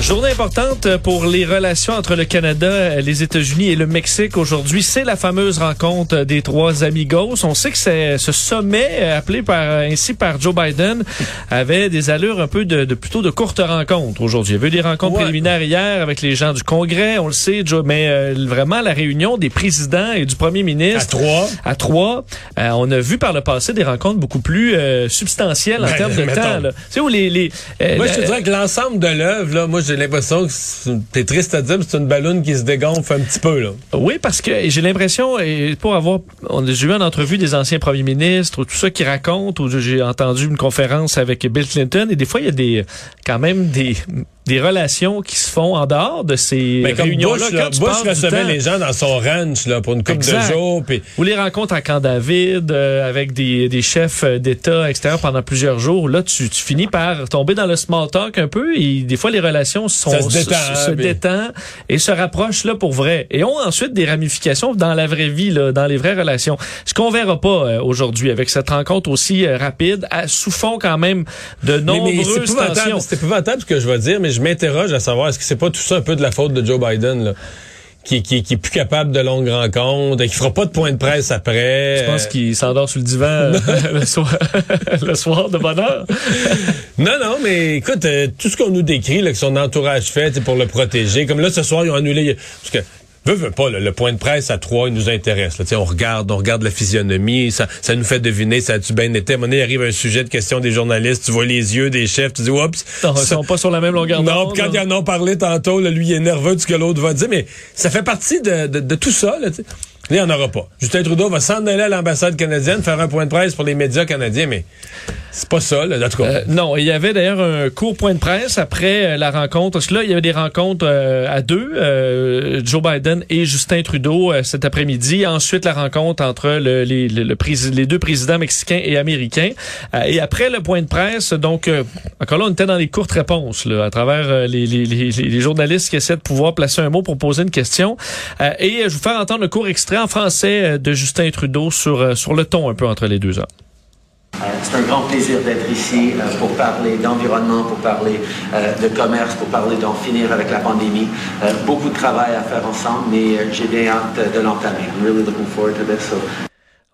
Journée importante pour les relations entre le Canada, les États-Unis et le Mexique aujourd'hui. C'est la fameuse rencontre des trois amigos. On sait que ce sommet, appelé par, ainsi par Joe Biden, avait des allures un peu de, de plutôt de courtes rencontres aujourd'hui. Il y avait eu des rencontres Ouais. préliminaires hier avec les gens du Congrès, on le sait, Joe, mais euh, vraiment la réunion des présidents et du premier ministre À trois. à trois. Euh, on a vu par le passé des rencontres beaucoup plus euh, substantielles en Ben, termes de mettons. temps. sais où les, les euh, Moi, je te dirais que l'ensemble de l'œuvre, là, moi, j'ai l'impression que t'es triste à dire, mais c'est une ballonne qui se dégonfle un petit peu, là. Oui, parce que j'ai l'impression, et pour avoir, j'ai eu en entrevue des anciens premiers ministres, ou tout ça qui racontent, ou j'ai entendu une conférence avec Bill Clinton, et des fois il y a des, quand même des, des relations qui se font en dehors de ces Mais comme réunions-là. Bush, là, Bush recevait temps- les gens dans son ranch, là, pour une couple Exact. de jours, Ou les rencontres à Camp David euh, avec des, des chefs euh, d'État extérieurs pendant plusieurs jours. Là, tu, tu finis par tomber dans le small talk un peu et des fois les relations se détend, se, puis- détend et se rapprochent là pour vrai. Et ont ensuite des ramifications dans la vraie vie, là, dans les vraies relations. Ce qu'on verra pas euh, aujourd'hui avec cette rencontre aussi euh, rapide, à, sous fond quand même de Mais- mais c'est nombreuses épouvantable, tensions. c'est épouvantable ce que je vais dire, mais je m'interroge à savoir est-ce que c'est pas tout ça un peu de la faute de Joe Biden, là, qui, qui, qui est plus capable de longues rencontres, qui fera pas de point de presse après. Je pense qu'il s'endort sur le divan euh, le, soir, le soir de bonne heure. Non, non, mais écoute, euh, tout ce qu'on nous décrit, là, que son entourage fait c'est pour le protéger, comme là, ce soir, ils ont annulé... Parce que, veut, veut pas, là, le point de presse à trois, il nous intéresse. Là, on regarde, on regarde la physionomie, ça, ça nous fait deviner, ça a-tu bien été? À un moment donné, il arrive un sujet de question des journalistes, tu vois les yeux des chefs, tu dis, oups. Non, Ils sont pas sur la même longueur Non, d'onde. puis quand ils en ont parlé tantôt, là, lui, il est nerveux de ce que l'autre va dire, mais ça fait partie de, de, de tout ça. Là, tu sais. Il n'y en aura pas. Justin Trudeau va s'en aller à l'ambassade canadienne, faire un point de presse pour les médias canadiens, mais c'est pas ça, là, en tout cas. Euh, non, il y avait d'ailleurs un court point de presse après euh, la rencontre. Parce que là, il y avait des rencontres euh, à deux, Joe Biden et Justin Trudeau cet après-midi. Ensuite, la rencontre entre le, les, deux présidents mexicains et américains. Et après le point de presse, donc, encore là, on était dans les courtes réponses, à travers les, journalistes qui essaient de pouvoir placer un mot pour poser une question. Et je vais vous faire entendre le court extrait en français euh, de Justin Trudeau sur, euh, sur le ton un peu entre les deux hommes. Euh, C'est un grand plaisir d'être ici pour parler d'environnement, pour parler de commerce, pour parler d'en finir avec la pandémie. Beaucoup de travail à faire ensemble, mais j'ai bien hâte de l'entamer. I'm really looking forward to this.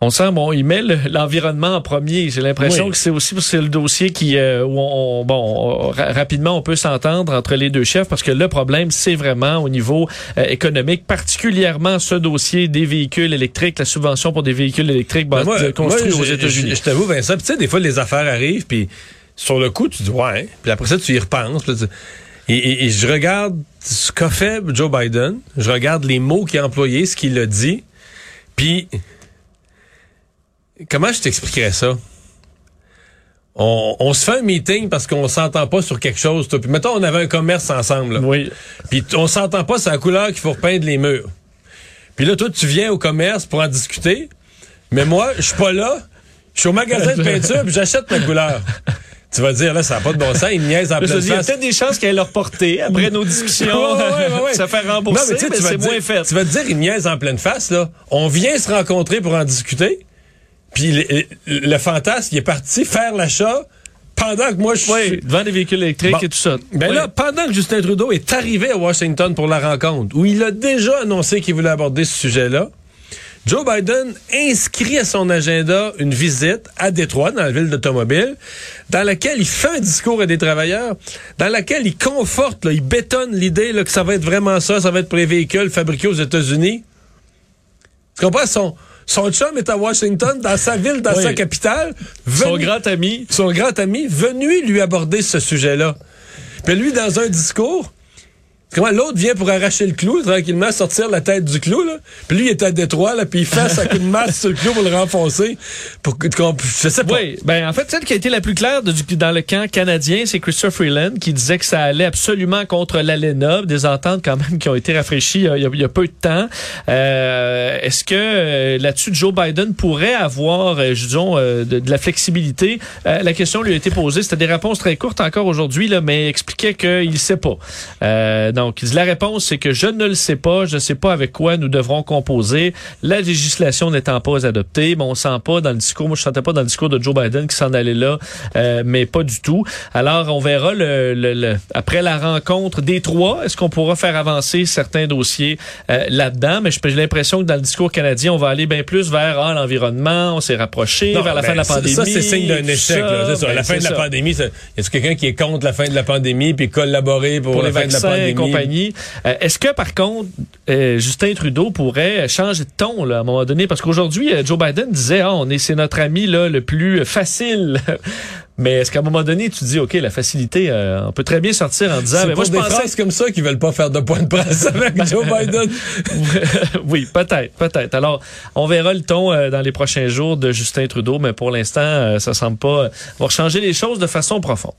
On sent, bon, il met le- l'environnement en premier. J'ai l'impression Oui. que c'est aussi c'est le dossier qui, euh, où on, bon, on- ra- rapidement, on peut s'entendre entre les deux chefs parce que le problème, c'est vraiment au niveau euh, économique, particulièrement ce dossier des véhicules électriques, la subvention pour des véhicules électriques Ben, moi, euh, construits moi, aux je- États-Unis. Je, je t'avoue, Vincent, tu sais, des fois, les affaires arrivent, puis sur le coup, tu dis ouais, puis après ça, tu y repenses. puis là, tu- et, et- et je regarde ce qu'a fait Joe Biden, je regarde les mots qu'il a employés, ce qu'il a dit, puis comment je t'expliquerais ça? On, on se fait un meeting parce qu'on s'entend pas sur quelque chose. toi. Puis mettons, on avait un commerce ensemble. là. Oui. Puis on s'entend pas sur la couleur qu'il faut repeindre les murs. Puis là, toi, tu viens au commerce pour en discuter. Mais moi, je suis pas là. Je suis au magasin de peinture puis j'achète ma couleur. Tu vas dire, là, ça n'a pas de bon sens. Il niaise en pleine dis, il y a face. peut-être des chances qu'elle leur porter après nos discussions. Ouais, ouais, ouais, ça fait rembourser, Non, mais mais c'est moins fait. Tu vas te dire, il niaise en pleine face, là. On vient se rencontrer pour en discuter. Puis le, le- fantasme, il est parti faire l'achat pendant que moi, je suis... Devant des véhicules électriques Bon. et tout ça. Ben Oui. là, pendant que Justin Trudeau est arrivé à Washington pour la rencontre, où il a déjà annoncé qu'il voulait aborder ce sujet-là, Joe Biden inscrit à son agenda une visite à Détroit, dans la ville d'automobile, dans laquelle il fait un discours à des travailleurs, dans laquelle il conforte, là, il bétonne l'idée que ça va être vraiment ça, ça va être pour les véhicules fabriqués aux États-Unis. Tu comprends? Son, son chum est à Washington, dans sa ville, dans Oui. sa capitale. Son grand ami. son grand ami, venu lui aborder ce sujet-là. Puis lui, dans un discours, Comment l'autre vient pour arracher le clou, tranquillement, sortir la tête du clou, là. Puis lui, il est à Détroit, là, puis il fait sa coup de masse sur le clou pour le renfoncer. Pour je sais pas. Oui, ben en fait, celle qui a été la plus claire dans le camp canadien, c'est Christopher Freeland qui disait que ça allait absolument contre l'ALENA, des ententes quand même qui ont été rafraîchies il y a, peu de temps. Euh, Est-ce que euh, là-dessus, Joe Biden pourrait avoir, euh, disons, euh, de, la flexibilité? Euh, la question lui a été posée, c'était des réponses très courtes encore aujourd'hui, là, mais expliquait qu'il sait pas. Donc, la réponse, c'est que je ne le sais pas, je ne sais pas avec quoi nous devrons composer. La législation n'étant pas adoptée, mais on sent pas dans le discours, moi je sentais pas dans le discours de Joe Biden qui s'en allait là, euh, mais pas du tout. Alors, on verra le, le- le- après la rencontre des trois, est-ce qu'on pourra faire avancer certains dossiers euh, là-dedans? Mais j'ai l'impression que dans le discours canadien, on va aller bien plus vers ah, l'environnement, on s'est rapproché, Non, vers la ben, fin de la ça- pandémie. Ça, c'est signe d'un échec. ça. là, c'est ça. Ben, la fin de la ça. pandémie, y a quelqu'un qui est contre la fin de la pandémie puis collaborer pour, pour la les fin de la pandémie? Compagnie. Euh, Est-ce que, par contre, euh, Justin Trudeau pourrait changer de ton là, à un moment donné? Parce qu'aujourd'hui, euh, Joe Biden disait, ah, on est, c'est notre ami là, le plus facile. Mais est-ce qu'à un moment donné, tu dis, OK, la facilité, euh, on peut très bien sortir en disant, C'est pour moi, je des pensais... phrases comme ça qu'ils veulent pas faire de point de presse avec Joe Biden. oui, peut-être, peut-être. Alors, on verra le ton euh, dans les prochains jours de Justin Trudeau, mais pour l'instant, euh, ça semble pas... on va changer les choses de façon profonde.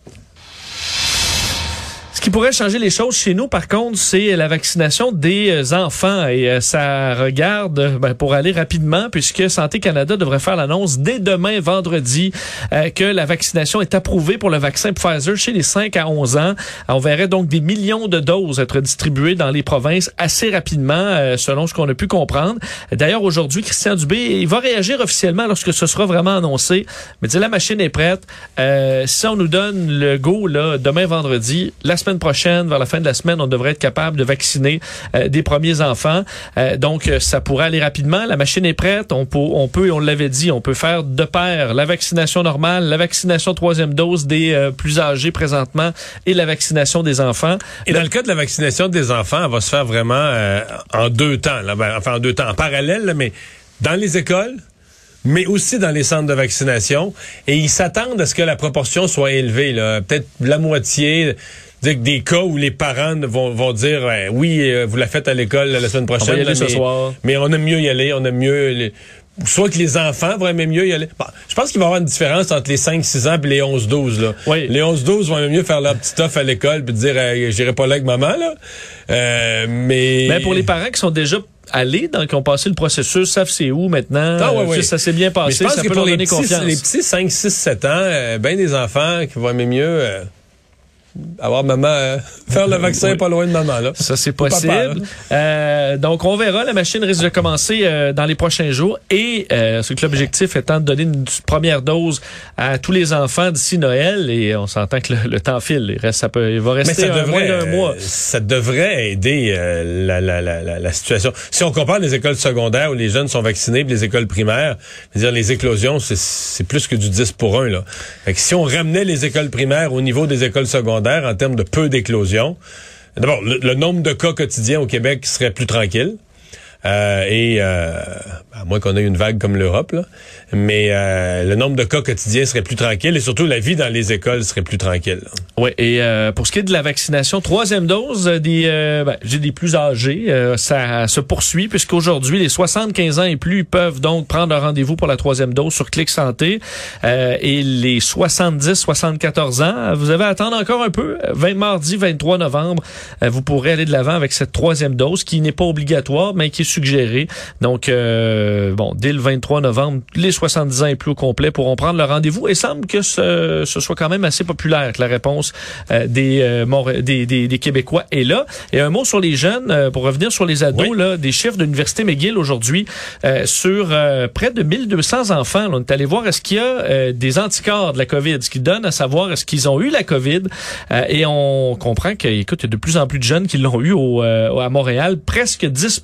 Ce qui pourrait changer les choses chez nous, par contre, c'est la vaccination des euh, enfants. Et euh, ça regarde, euh, ben, pour aller rapidement, puisque Santé Canada devrait faire l'annonce dès demain, vendredi, euh, que la vaccination est approuvée pour le vaccin Pfizer chez les 5 à 11 ans. On verrait donc des millions de doses être distribuées dans les provinces assez rapidement, euh, selon ce qu'on a pu comprendre. D'ailleurs, aujourd'hui, Christian Dubé, il va réagir officiellement lorsque ce sera vraiment annoncé. Mais dit, la machine est prête. Euh, si on nous donne le go là, demain, vendredi, la semaine prochaine, vers la fin de la semaine, on devrait être capable de vacciner euh, des premiers enfants. Euh, donc, euh, ça pourrait aller rapidement. La machine est prête. On peut, on peut, on l'avait dit, on peut faire de pair la vaccination normale, la vaccination troisième dose des plus âgés présentement et la vaccination des enfants. Et dans le cas de la vaccination des enfants, elle va se faire vraiment en deux temps. Là. Ben, enfin, en deux temps, en parallèle, mais dans les écoles, mais aussi dans les centres de vaccination. Et ils s'attendent à ce que la proportion soit élevée. Peut-être la moitié. Dire que des cas où les parents vont, vont dire Ouais, oui, euh, vous la faites à l'école la semaine prochaine. y aller là, ce mais, soir. mais on aime mieux y aller, on aime mieux. les- Soit que les enfants vont aimer mieux y aller. Bon, je pense qu'il va y avoir une différence entre les 5-6 ans et les 11-12. là. Oui. Les 11-12 vont aimer mieux faire leur petit off à l'école puis dire euh, j'irai pas là avec maman. Là. Euh, mais... Mais pour les parents qui sont déjà allés, donc qui ont passé le processus, savent c'est où maintenant, Ah, ouais, euh, ouais. ça s'est bien Mais passé, je pense ça que peut pour leur les donner petits, confiance. les petits 5, 6, 7 ans, euh, ben des enfants qui vont aimer mieux euh, avoir maman, euh, faire le vaccin Oui. pas loin de maman. Là. Ça, c'est papa, possible. Euh, donc, on verra. La machine risque de commencer euh, dans les prochains jours. Et euh, ce que l'objectif étant de donner une première dose à tous les enfants d'ici Noël. Et on s'entend que le, le temps file. Il, reste, ça peut, il va rester ça un, moins devrait, d'un mois. euh, ça devrait aider euh, la, la, la, la, situation. Si on compare les écoles secondaires où les jeunes sont vaccinés et les écoles primaires, dire, les éclosions, c'est- c'est plus que du 10 pour 1. Là. Fait que si on ramenait les écoles primaires au niveau des écoles secondaires en termes de peu d'éclosions, d'abord, le, le nombre de cas quotidiens au Québec serait plus tranquille. Euh, et euh, à moins qu'on ait une vague comme l'Europe, mais euh, le nombre de cas quotidiens serait plus tranquille et surtout la vie dans les écoles serait plus tranquille. Oui, et euh, pour ce qui est de la vaccination, troisième dose euh, des, euh, ben, des plus âgés, ça se poursuit puisqu'aujourd'hui, les 75 ans et plus peuvent donc prendre un rendez-vous pour la troisième dose sur Clic Santé. Et les 70-74 ans, vous avez à attendre encore un peu. 20 mardi 23 novembre, vous pourrez aller de l'avant avec cette troisième dose qui n'est pas obligatoire, mais qui est Donc, euh, bon, dès le 23 novembre, les 70 ans et plus au complet pourront prendre le rendez-vous. Et semble que ce, ce soit quand même assez populaire que la réponse euh, des, euh, des, des, des Québécois est là. Et un mot sur les jeunes, euh, pour revenir sur les ados, Oui. là, des chiffres de l'Université McGill aujourd'hui euh, sur euh, près de 1200 enfants. Là, on est allé voir est-ce qu'il y a euh, des anticorps de la COVID, ce qui donne à savoir est-ce qu'ils ont eu la COVID? Euh, et on comprend qu'il y a de plus en plus de jeunes qui l'ont eu au, euh, à Montréal. Presque 10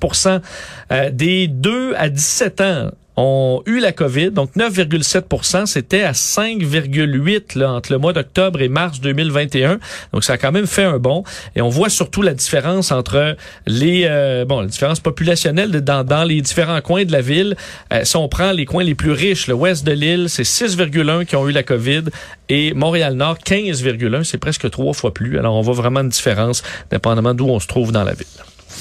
euh, des 2 à 17 ans ont eu la COVID. Donc 9,7% c'était à 5,8% entre le mois d'octobre et mars 2021. Donc ça a quand même fait un bond. Et on voit surtout la différence entre les euh, bon la différence populationnelle dans, les différents coins de la ville. Euh, si on prend les coins les plus riches, le ouest de l'île, c'est 6,1 qui ont eu la COVID et Montréal-Nord 15,1, c'est presque trois fois plus. Alors on voit vraiment une différence dépendamment d'où on se trouve dans la ville.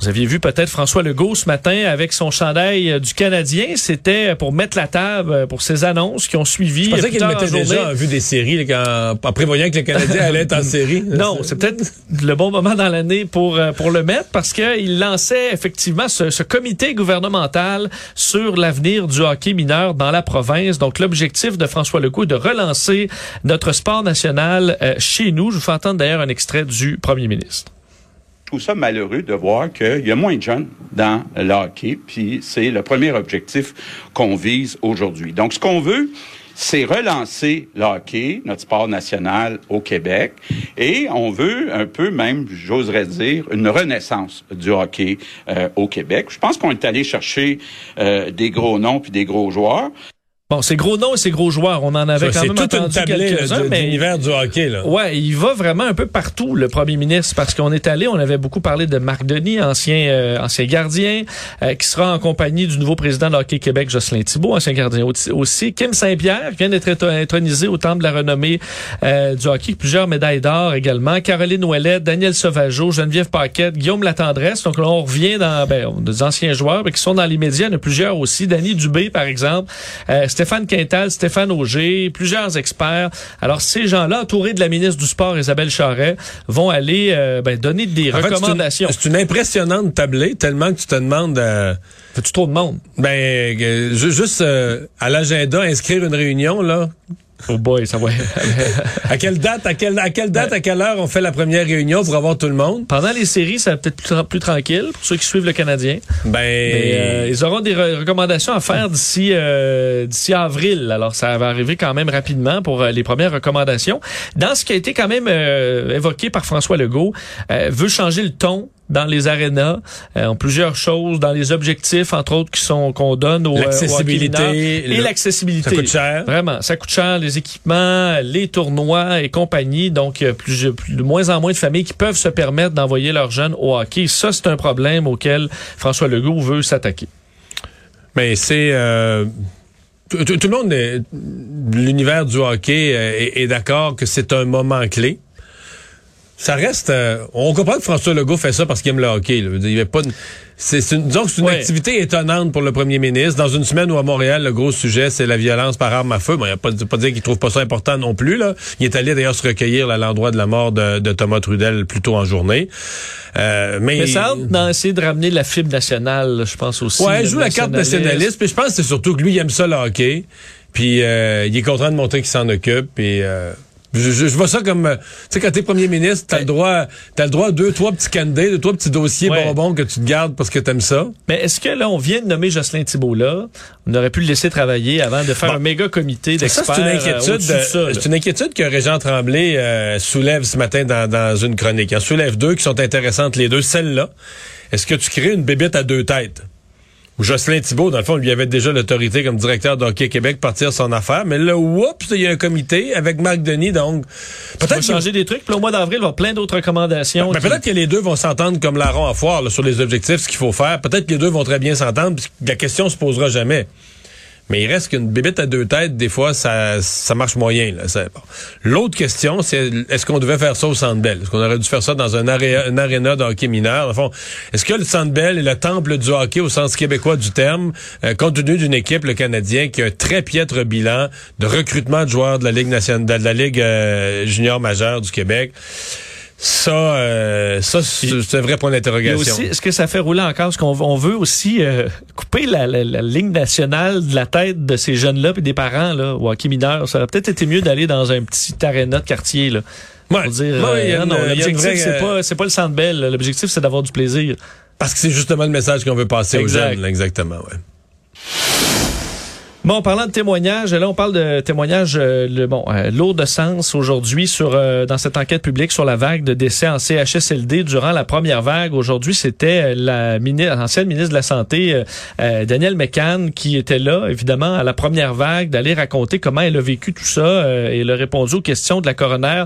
Vous aviez vu peut-être François Legault ce matin avec son chandail euh, du Canadien. C'était pour mettre la table euh, pour ses annonces qui ont suivi. Je pensais qu'il mettait déjà en vue des séries, quand, en prévoyant que le Canadien allait être en série. Non, c'est peut-être le bon moment dans l'année pour euh, pour le mettre parce qu'il lançait effectivement ce, ce, comité gouvernemental sur l'avenir du hockey mineur dans la province. Donc l'objectif de François Legault est de relancer notre sport national chez nous. Je vous fais entendre d'ailleurs un extrait du premier ministre trouve ça malheureux de voir qu'il y a moins de jeunes dans le hockey, puis c'est le premier objectif qu'on vise aujourd'hui. Donc, ce qu'on veut, c'est relancer le hockey, notre sport national au Québec, et on veut un peu même, j'oserais dire, une renaissance du hockey euh, au Québec. Je pense qu'on est allé chercher euh, des gros noms puis des gros joueurs. Bon, c'est gros noms et c'est gros joueurs. On en avait quand même toute entendu quelques-uns. mais l'univers du hockey, là. Ouais, il va vraiment un peu partout, le premier ministre, parce qu'on est allé, on avait beaucoup parlé de Marc Denis, ancien, euh, ancien gardien, euh, qui sera en compagnie du nouveau président de Hockey Québec, Jocelyn Thibault, ancien gardien aussi. Kim Saint-Pierre, qui vient d'être intronisé au Temple de la renommée euh, du hockey, plusieurs médailles d'or également. Caroline Ouellet, Daniel Sauvageau, Geneviève Paquette, Guillaume Latendresse. Donc là, on revient dans ben, des anciens joueurs, mais qui sont dans les médias. Il y en a plusieurs aussi. Danny Dubé, par exemple. Stéphane Quintal, Stéphane Auger, plusieurs experts. Alors, ces gens-là, entourés de la ministre du Sport, Isabelle Charret, vont aller euh, ben, donner des recommandations. C'est une, impressionnante tablée, tellement que tu te demandes... Euh, Fais-tu trop de monde? Ben, euh, juste à l'agenda, inscrire une réunion, là, Oh boy, ça va. à quelle date, à quelle, à quelle date, à quelle heure on fait la première réunion pour avoir tout le monde? Pendant les séries, ça va peut-être plus, tranquille pour ceux qui suivent le Canadien. Ben, euh, ils auront des recommandations à faire d'ici euh, d'ici avril. Alors, ça va arriver quand même rapidement pour euh, les premières recommandations. Dans ce qui a été quand même évoqué par François Legault, veut changer le ton dans les arénas, euh, en plusieurs choses, dans les objectifs, entre autres, qui sont qu'on donne aux l'accessibilité et l'accessibilité. Ça coûte cher. Vraiment, ça coûte cher, les équipements, les tournois et compagnie. Donc, plus, plus, de moins en moins de familles qui peuvent se permettre d'envoyer leurs jeunes au hockey. Ça, c'est un problème auquel François Legault veut s'attaquer. Mais c'est... Euh, tout, le monde, l'univers du hockey est d'accord que c'est un moment clé ça reste. Euh, on comprend que François Legault fait ça parce qu'il aime le hockey. Il y pas. C'est une, disons que c'est une activité étonnante pour le premier ministre. Dans une semaine où à Montréal, le gros sujet, c'est la violence par arme à feu. Bon, il n'y a pas, pas dire qu'il trouve pas ça important non plus. Là. Il est allé d'ailleurs se recueillir à l'endroit de la mort de, Thomas Trudel plus tôt en journée. Euh, mais, ça entre dans essayer de ramener la fibre nationale, je pense aussi. Ouais, il joue la carte nationaliste. Puis je pense que c'est surtout que lui, il aime ça le hockey. Puis euh, il est content de montrer qu'il s'en occupe. Puis je, je, vois ça comme, euh, tu sais, quand t'es premier ministre, t'as le droit, t'as le droit à deux, trois petits candidats, deux, trois petits dossiers bonbons que tu te gardes parce que t'aimes ça. Mais est-ce que là, on vient de nommer Jocelyn Thibault là, on aurait pu le laisser travailler avant de faire un méga comité d'experts. c'est une euh, inquiétude, c'est une inquiétude que Régent Tremblay euh, soulève ce matin dans, dans une chronique. Il en soulève deux qui sont intéressantes les deux. Celle-là, est-ce que tu crées une bébête à deux têtes? Jocelyn Thibault, dans le fond, lui avait déjà l'autorité comme directeur d'Hockey Québec partir son affaire. Mais là, oups, il y a un comité avec Marc Denis, donc peut-être changer des trucs. Puis au mois d'avril, il va y avoir plein d'autres recommandations. Mais peut-être que les deux vont s'entendre comme larron à foire sur les objectifs, ce qu'il faut faire. Peut-être que les deux vont très bien s'entendre, puis la question se posera jamais. Mais il reste qu'une bébête à deux têtes, des fois, ça, ça marche moyen. L'autre question, c'est est-ce qu'on devait faire ça au Centre Bell? Est-ce qu'on aurait dû faire ça dans un, aréna de hockey mineur? est-ce que le Centre Bell est le temple du hockey au sens québécois du terme, euh, compte tenu d'une équipe, le Canadien, qui a un très piètre bilan de recrutement de joueurs de la Ligue nationale, de la Ligue euh, junior majeure du Québec? Ça, euh, ça c'est un vrai point d'interrogation. Est-ce que ça fait rouler encore? Parce qu'on veut aussi euh, couper la, ligne nationale de la tête de ces jeunes-là et des parents là, ou hockey mineur. Ça aurait peut-être été mieux d'aller dans un petit aréna de quartier. Là, ouais. Pour dire, euh, non, l'objectif, c'est pas, c'est pas le centre belle. L'objectif, c'est d'avoir du plaisir. Parce que c'est justement le message qu'on veut passer aux jeunes. exactement, ouais. Bon, parlant de témoignages, là, on parle de témoignages euh, le, bon, euh, lourds de sens aujourd'hui sur euh, dans cette enquête publique sur la vague de décès en CHSLD durant la première vague. Aujourd'hui, c'était la ministre, ancienne ministre de la Santé, euh, Danielle McCann, qui était là, évidemment, à la première vague, d'aller raconter comment elle a vécu tout ça. et elle a répondu aux questions de la coroner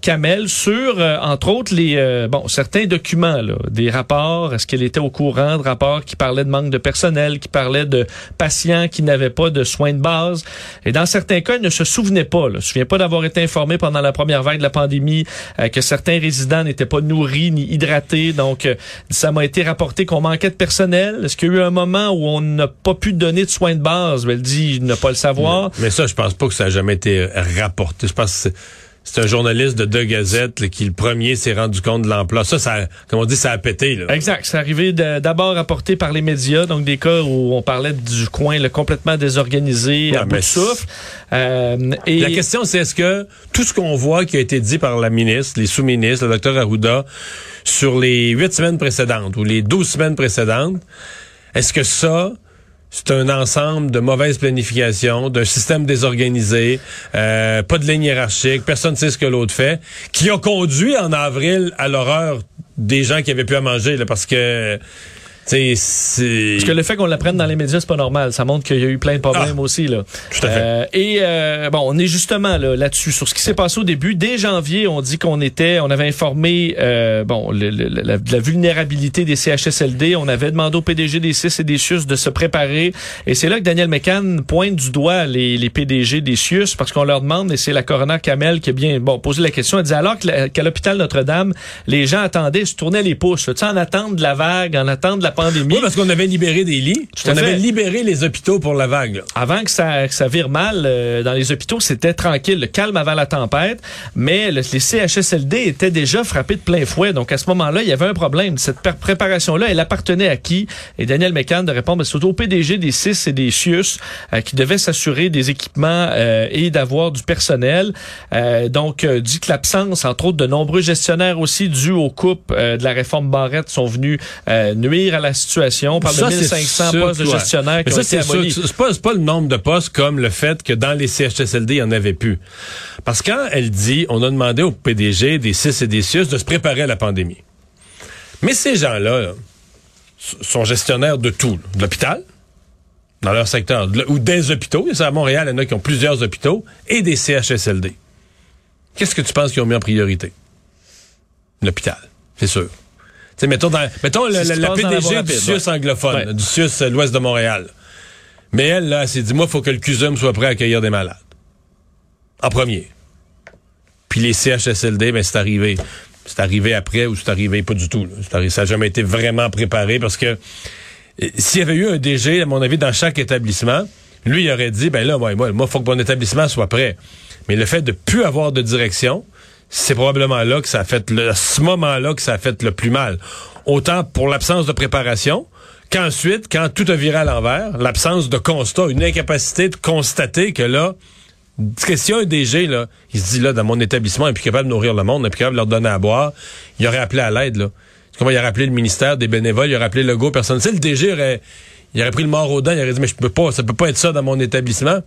Kamel sur, entre autres, les bon certains documents, là, des rapports. Est-ce qu'elle était au courant de rapports qui parlaient de manque de personnel, qui parlaient de patients qui n'avaient pas de soins de base. Et dans certains cas, il ne se souvenait pas. Là. ne se souvient pas d'avoir été informé pendant la première vague de la pandémie euh, que certains résidents n'étaient pas nourris ni hydratés. Donc, euh, ça m'a été rapporté qu'on manquait de personnel. Est-ce qu'il y a eu un moment où on n'a pas pu donner de soins de base? Elle dit ne pas le savoir. Mais, mais ça, je pense pas que ça a jamais été rapporté. Je pense que c'est un journaliste de deux gazettes qui le premier s'est rendu compte de l'emploi. Ça, ça, comme on dit, ça a pété. Là. Exact. C'est arrivé d'abord rapporté par les médias, donc des cas où on parlait du coin là, complètement désorganisé, à bout de souffle. Euh, et... La question, c'est est-ce que tout ce qu'on voit qui a été dit par la ministre, les sous-ministres, le docteur Arruda, sur les huit semaines précédentes ou les douze semaines précédentes, est-ce que ça, c'est un ensemble de mauvaise planification, d'un système désorganisé, euh, pas de ligne hiérarchique, personne ne sait ce que l'autre fait, qui a conduit en avril à l'horreur des gens qui avaient pu à manger, là, parce que parce que le fait qu'on l'apprenne dans les médias, c'est pas normal. Ça montre qu'il y a eu plein de problèmes ah, aussi. Là. Tout à fait. Euh, et euh, bon, on est justement là, là-dessus sur ce qui s'est passé au début. Dès janvier, on dit qu'on était, on avait informé euh, bon le, la, la, vulnérabilité des CHSLD. On avait demandé au PDG des CIS et des CIUS de se préparer. Et c'est là que Daniel McCann pointe du doigt les, les PDG des CIUS parce qu'on leur demande, et c'est la coroner Kamel qui a bien bon posé la question. Elle dit alors qu'à l'hôpital Notre-Dame, les gens attendaient, se tournaient les pouces, tu sais, en attente de la vague, en attente de la oui, parce qu'on avait libéré des lits. on avait libéré les hôpitaux pour la vague. Avant que ça, que ça vire mal, euh, dans les hôpitaux, c'était tranquille, le calme avant la tempête. Mais les CHSLD étaient déjà frappés de plein fouet. Donc, à ce moment-là, il y avait un problème. Cette préparation-là, elle appartenait à qui? Et Daniel McCann de répondre, c'est au PDG des CIS et des CIUS euh, qui devaient s'assurer des équipements euh, et d'avoir du personnel. donc, dit que l'absence, entre autres, de nombreux gestionnaires aussi, dû aux coupes de la réforme Barrette, sont venus nuire à la situation. On parle de 1500 postes de gestionnaires qui ont été abolis. C'est pas, pas le nombre de postes comme le fait que dans les CHSLD, il n'y en avait plus. Parce que quand elle dit, on a demandé au PDG des CIS et des CIUS de se préparer à la pandémie. Mais ces gens-là sont gestionnaires de tout. De l'hôpital, dans leur secteur, ou des hôpitaux. À Montréal, il y en a qui ont plusieurs hôpitaux, et des CHSLD. Qu'est-ce que tu penses qu'ils ont mis en priorité? L'hôpital, c'est sûr mettons, dans, mettons le, la PDG du SUS anglophone, du SUS euh, l'ouest de Montréal. Mais elle, là, elle s'est dit, moi, il faut que le CUSUM soit prêt à accueillir des malades. En premier. Puis les CHSLD, ben, c'est arrivé. C'est arrivé après ou c'est arrivé pas du tout. Arrivé, ça n'a jamais été vraiment préparé parce que euh, s'il y avait eu un DG, à mon avis, dans chaque établissement, lui, il aurait dit, ben là, moi, moi, il faut que mon établissement soit prêt. Mais le fait de plus avoir de direction, c'est probablement là que ça a fait le, à ce moment-là que ça a fait le plus mal. Autant pour l'absence de préparation, qu'ensuite, quand tout a viré à l'envers, l'absence de constat, une incapacité de constater que là, question un DG, là, il se dit là, dans mon établissement, il est plus capable de nourrir le monde, il est plus capable de leur donner à boire, il aurait appelé à l'aide, là. Comment il aurait appelé le ministère des bénévoles, il aurait appelé le go personne. Tu le DG aurait, il aurait pris le mort aux dents, il aurait dit, mais je peux pas, ça peut pas être ça dans mon établissement.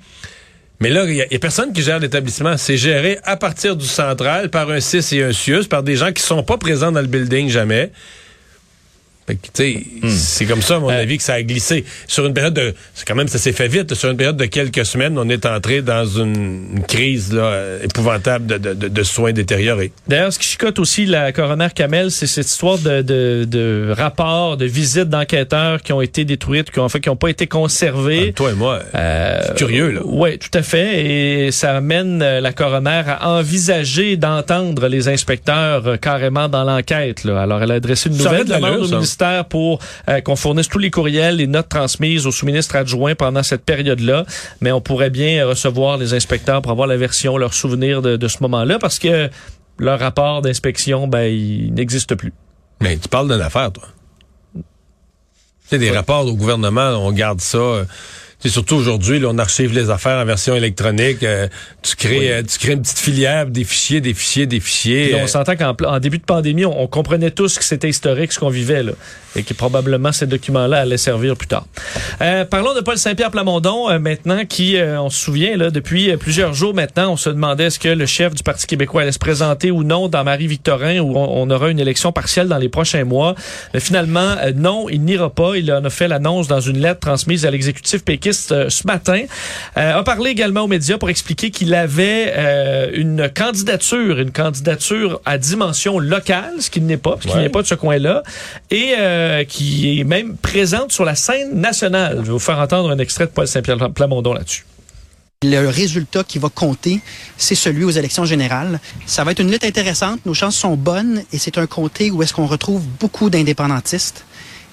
Mais là, il n'y a, personne qui gère l'établissement. C'est géré à partir du central par un CIS et un CIUS, par des gens qui sont pas présents dans le building jamais. Hmm. C'est comme ça, à mon euh, avis, que ça a glissé. Sur une période de. C'est quand même, ça s'est fait vite. Sur une période de quelques semaines, on est entré dans une, crise là, épouvantable de, de, de, soins détériorés. D'ailleurs, ce qui chicote aussi la coroner Kamel, c'est cette histoire de, de, de rapports, de visites d'enquêteurs qui ont été détruites, qui ont fait qui n'ont pas été conservées. Toi et moi, euh, c'est curieux, là. Oui, tout à fait. Et ça amène euh, la coroner à envisager d'entendre les inspecteurs euh, carrément dans l'enquête. Alors, elle a adressé une nouvelle demande au ministère pour euh, qu'on fournisse tous les courriels, les notes transmises aux sous-ministres adjoints pendant cette période-là. Mais on pourrait bien recevoir les inspecteurs pour avoir la version, leur souvenir de, ce moment-là, parce que leur rapport d'inspection, ben, il n'existe plus. Mais tu parles d'une affaire, toi. Tu sais, des rapports au gouvernement, on garde ça. C'est surtout aujourd'hui, là, on archive les affaires en version électronique. euh, tu crées, euh, tu crées une petite filière, des fichiers, des fichiers, des fichiers. Puis euh, on s'entend qu'en en début de pandémie, on, on comprenait tous que c'était historique ce qu'on vivait là, et que probablement ces documents-là allaient servir plus tard. Euh, parlons de Paul Saint-Pierre Plamondon euh, maintenant, qui, euh, on se souvient là, depuis plusieurs jours maintenant, on se demandait est-ce que le chef du Parti québécois allait se présenter ou non dans Marie-Victorin, où on, on aura une élection partielle dans les prochains mois. Mais finalement, non, il n'ira pas. Il en a fait l'annonce dans une lettre transmise à l'exécutif péquiste euh, ce matin. Euh, a parlé également aux médias pour expliquer qu'il avait euh, une candidature, une candidature à dimension locale, ce qu'il n'est pas, parce qu'il Ouais. n'est pas de ce coin-là, et euh, qui est même présente sur la scène nationale. Je vais vous faire entendre un extrait de Paul Saint-Pierre Plamondon là-dessus. Le résultat qui va compter, c'est celui aux élections générales. Ça va être une lutte intéressante. Nos chances sont bonnes et c'est un comté où est-ce qu'on retrouve beaucoup d'indépendantistes.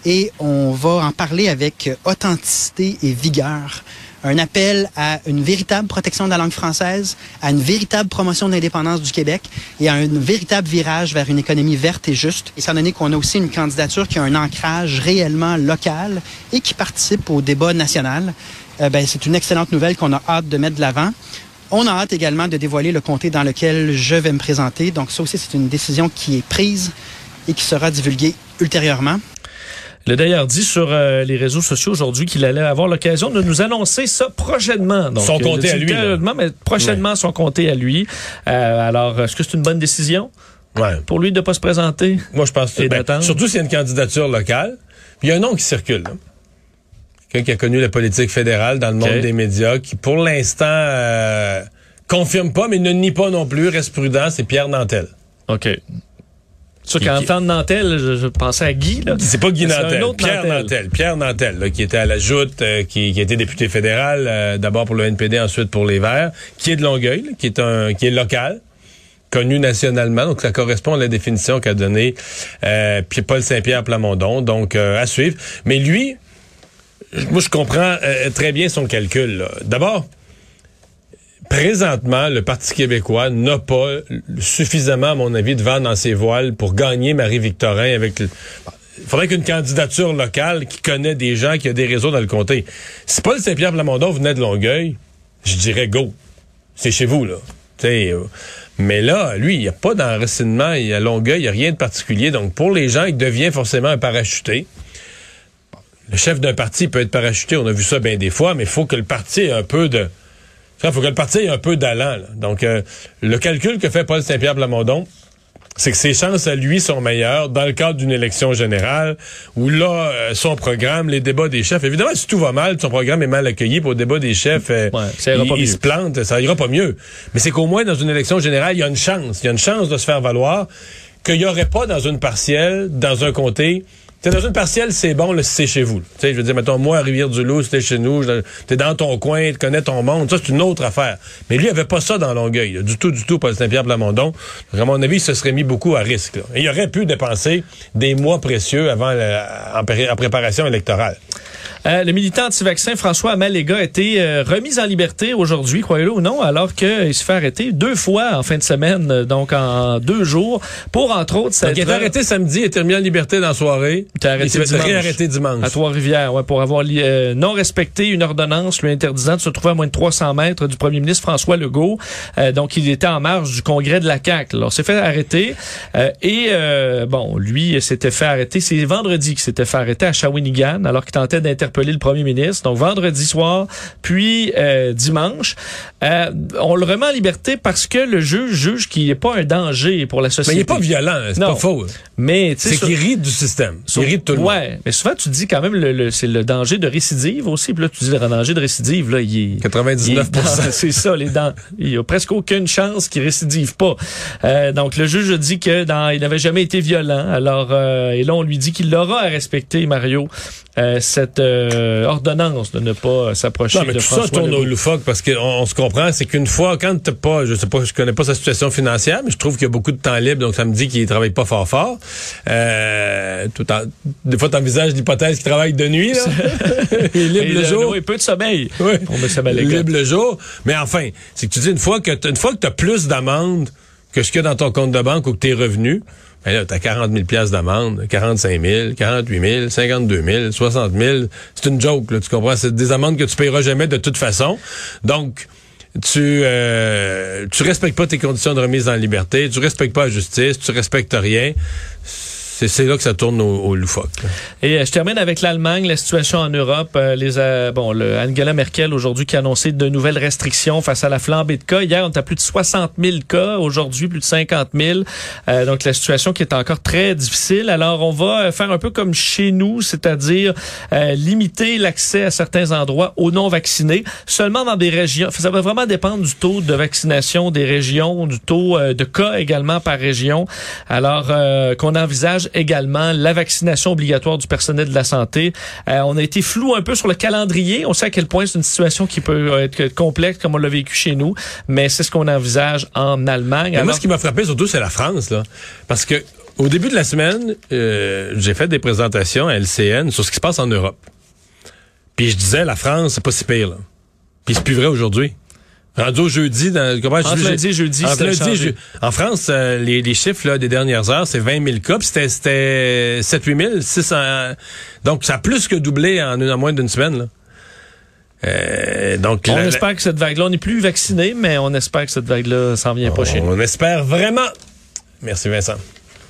Et on va en parler avec authenticité et vigueur. Un appel à une véritable protection de la langue française, à une véritable promotion de l'indépendance du Québec et à un véritable virage vers une économie verte et juste. Étant donné qu'on a aussi une candidature qui a un ancrage réellement local et qui participe au débat national, euh, ben, c'est une excellente nouvelle qu'on a hâte de mettre de l'avant. On a hâte également de dévoiler le comté dans lequel je vais me présenter. Donc ça aussi, c'est une décision qui est prise et qui sera divulguée ultérieurement. Il a d'ailleurs dit sur euh, les réseaux sociaux aujourd'hui qu'il allait avoir l'occasion de nous annoncer ça prochainement. Donc, Son euh, a à lui, mais prochainement son comté à lui. Euh, alors, est-ce que c'est une bonne décision ouais. pour lui de pas se présenter? Moi, je pense que Et ben, surtout s'il y a une candidature locale. Il y a un nom qui circule. là. Quelqu'un qui a connu la politique fédérale dans le monde des médias, qui pour l'instant euh, confirme pas, mais ne nie pas non plus, reste prudent, c'est Pierre Nantel. OK. Qui- temps de Nantel, je, je pensais à Guy. Là. C'est pas Guy Nantel, Pierre Nantel. Nantel. Pierre Nantel, là, qui était à la Joute, euh, qui, été député fédéral, euh, d'abord pour le NPD, ensuite pour les Verts, qui est de Longueuil, là, qui est un qui est local, connu nationalement. Donc, ça correspond à la définition qu'a donnée euh, Paul Saint-Pierre Plamondon. Donc, euh, à suivre. Mais lui, moi, je comprends euh, très bien son calcul. là. D'abord, présentement, le Parti québécois n'a pas suffisamment, à mon avis, de vent dans ses voiles pour gagner Marie-Victorin avec... le- Il faudrait qu'une candidature locale qui connaît des gens, qui a des réseaux dans le comté. Si Paul Saint-Pierre Plamondon venait de Longueuil, je dirais go. C'est chez vous, là. Euh, mais là, lui, il n'y a pas d'enracinement. Il y a Longueuil, il n'y a rien de particulier. Donc, pour les gens, il devient forcément un parachuté. Le chef d'un parti peut être parachuté, on a vu ça bien des fois, mais il faut que le parti ait un peu de... Il faut que le parti ait un peu d'allant. là. Donc, euh, le calcul que fait Paul Saint-Pierre Plamondon, c'est que ses chances à lui sont meilleures dans le cadre d'une élection générale où là, euh, son programme, les débats des chefs, évidemment, si tout va mal, son programme est mal accueilli pour le débat des chefs, euh, Ouais, ça ira il, se plante, ça ira pas mieux. Mais c'est qu'au moins, dans une élection générale, il y a une chance. Il y a une chance de se faire valoir qu'il n'y aurait pas dans une partielle, dans un comté, T'sais, dans une partielle, c'est bon c'est chez vous. Tu je veux dire, mettons, moi, à Rivière-du-Loup, c'était chez nous, t'es dans ton coin, tu connais ton monde, ça, c'est une autre affaire. Mais lui, il avait pas ça dans Longueuil, là. du tout, du tout, Paul Saint-Pierre Plamondon. Donc, à mon avis, il se serait mis beaucoup à risque. là. Il aurait pu dépenser des mois précieux avant la- en préparation électorale. Euh, le militant anti-vaccin François Amalega a été euh, remis en liberté aujourd'hui, croyez-le ou non, alors qu'il se fait arrêter deux fois en fin de semaine, euh, donc en deux jours, pour entre autres... Donc, il s'être- est arrêté samedi, il est remis en liberté dans la soirée. Il était arrêté il s'est fait dimanche. À Trois-Rivières, ouais, pour avoir euh, non respecté une ordonnance lui interdisant de se trouver à moins de 300 mètres du premier ministre François Legault. Euh, donc, il était en marge du congrès de la CAQ. Alors, s'est fait arrêter. euh, et, euh, bon, lui s'était fait arrêter. C'est vendredi qu'il s'était fait arrêter à Shawinigan, alors qu'il tentait d'interpeller le premier ministre. Donc, vendredi soir, puis euh, dimanche. Euh, on le remet en liberté parce que le juge juge qu'il n'est pas un danger pour la Mais société. il est pas violent, hein, c'est pas faux. Mais, tu sais, C'est sur- qu'il rit du système. sur- Il rit de tout le monde. Ouais, mais souvent tu dis quand même le, le- c'est le danger de récidive aussi. Puis là, tu dis le danger de récidive, là, il est 99%. il est dans- C'est ça, les dents. Il y a presque aucune chance qu'il récidive pas. Euh, donc le juge dit que dans, il n'avait jamais été violent. Alors et là on lui dit qu'il aura à respecter Mario cette euh, ordonnance de ne pas s'approcher de tout ça François tourne Legault. au loufoque parce qu'on on se comprend, c'est qu'une fois, quand t'as pas, je sais pas, je connais pas sa situation financière, mais je trouve qu'il y a beaucoup de temps libre, donc ça me dit qu'il travaille pas fort fort. Euh, tout en, des fois, t'envisages l'hypothèse qu'il travaille de nuit, là. Il est libre Et le le- jour. oui, peu de sommeil. Oui. Pour M. Libre le jour. Mais enfin, c'est que tu dis une fois que t'as- une fois que tu as plus d'amendes que ce qu'il y a dans ton compte de banque ou que tes revenus, Ben là, t'as 40 000 piastres d'amende, 45 000, 48 000, 52 000, 60 000. C'est une joke, là, tu comprends? C'est des amendes que tu payeras jamais de toute façon. Donc, tu euh, tu respectes pas tes conditions de remise en liberté, tu respectes pas la justice, tu respectes rien. C'est là que ça tourne au, au loufoque. Et euh, je termine avec l'Allemagne, la situation en Europe. Euh, les euh, bon, le Angela Merkel aujourd'hui qui a annoncé de nouvelles restrictions face à la flambée de cas. Hier, on a plus de 60 000 cas. Aujourd'hui, plus de 50 000. donc la situation qui est encore très difficile. Alors on va faire un peu comme chez nous, c'est-à-dire limiter l'accès à certains endroits aux non vaccinés, seulement dans des régions. Ça va vraiment dépendre du taux de vaccination des régions, du taux de cas également par région. Alors qu'on envisage également la vaccination obligatoire du personnel de la santé. Euh, on a été flou un peu sur le calendrier. On sait à quel point c'est une situation qui peut être complexe comme on l'a vécu chez nous, mais c'est ce qu'on envisage en Allemagne. Alors... Moi, ce qui m'a frappé surtout, c'est la France, là, parce que au début de la semaine, euh, j'ai fait des présentations à LCN sur ce qui se passe en Europe. Puis je disais, la France, c'est pas si pire. Là. Puis c'est plus vrai aujourd'hui. Rendu au jeudi, dans, comment, entre lundi jeudi, lundi, En France, euh, les, les, chiffres là, des dernières heures, c'est 20 000 cas, c'était 7-8 000, 600, donc ça a plus que doublé en, en moins d'une semaine. Là. Euh, donc, on espère que cette vague-là, on n'est plus vacciné, mais on espère que cette vague-là s'en vient pas chez nous. On espère vraiment. Merci Vincent.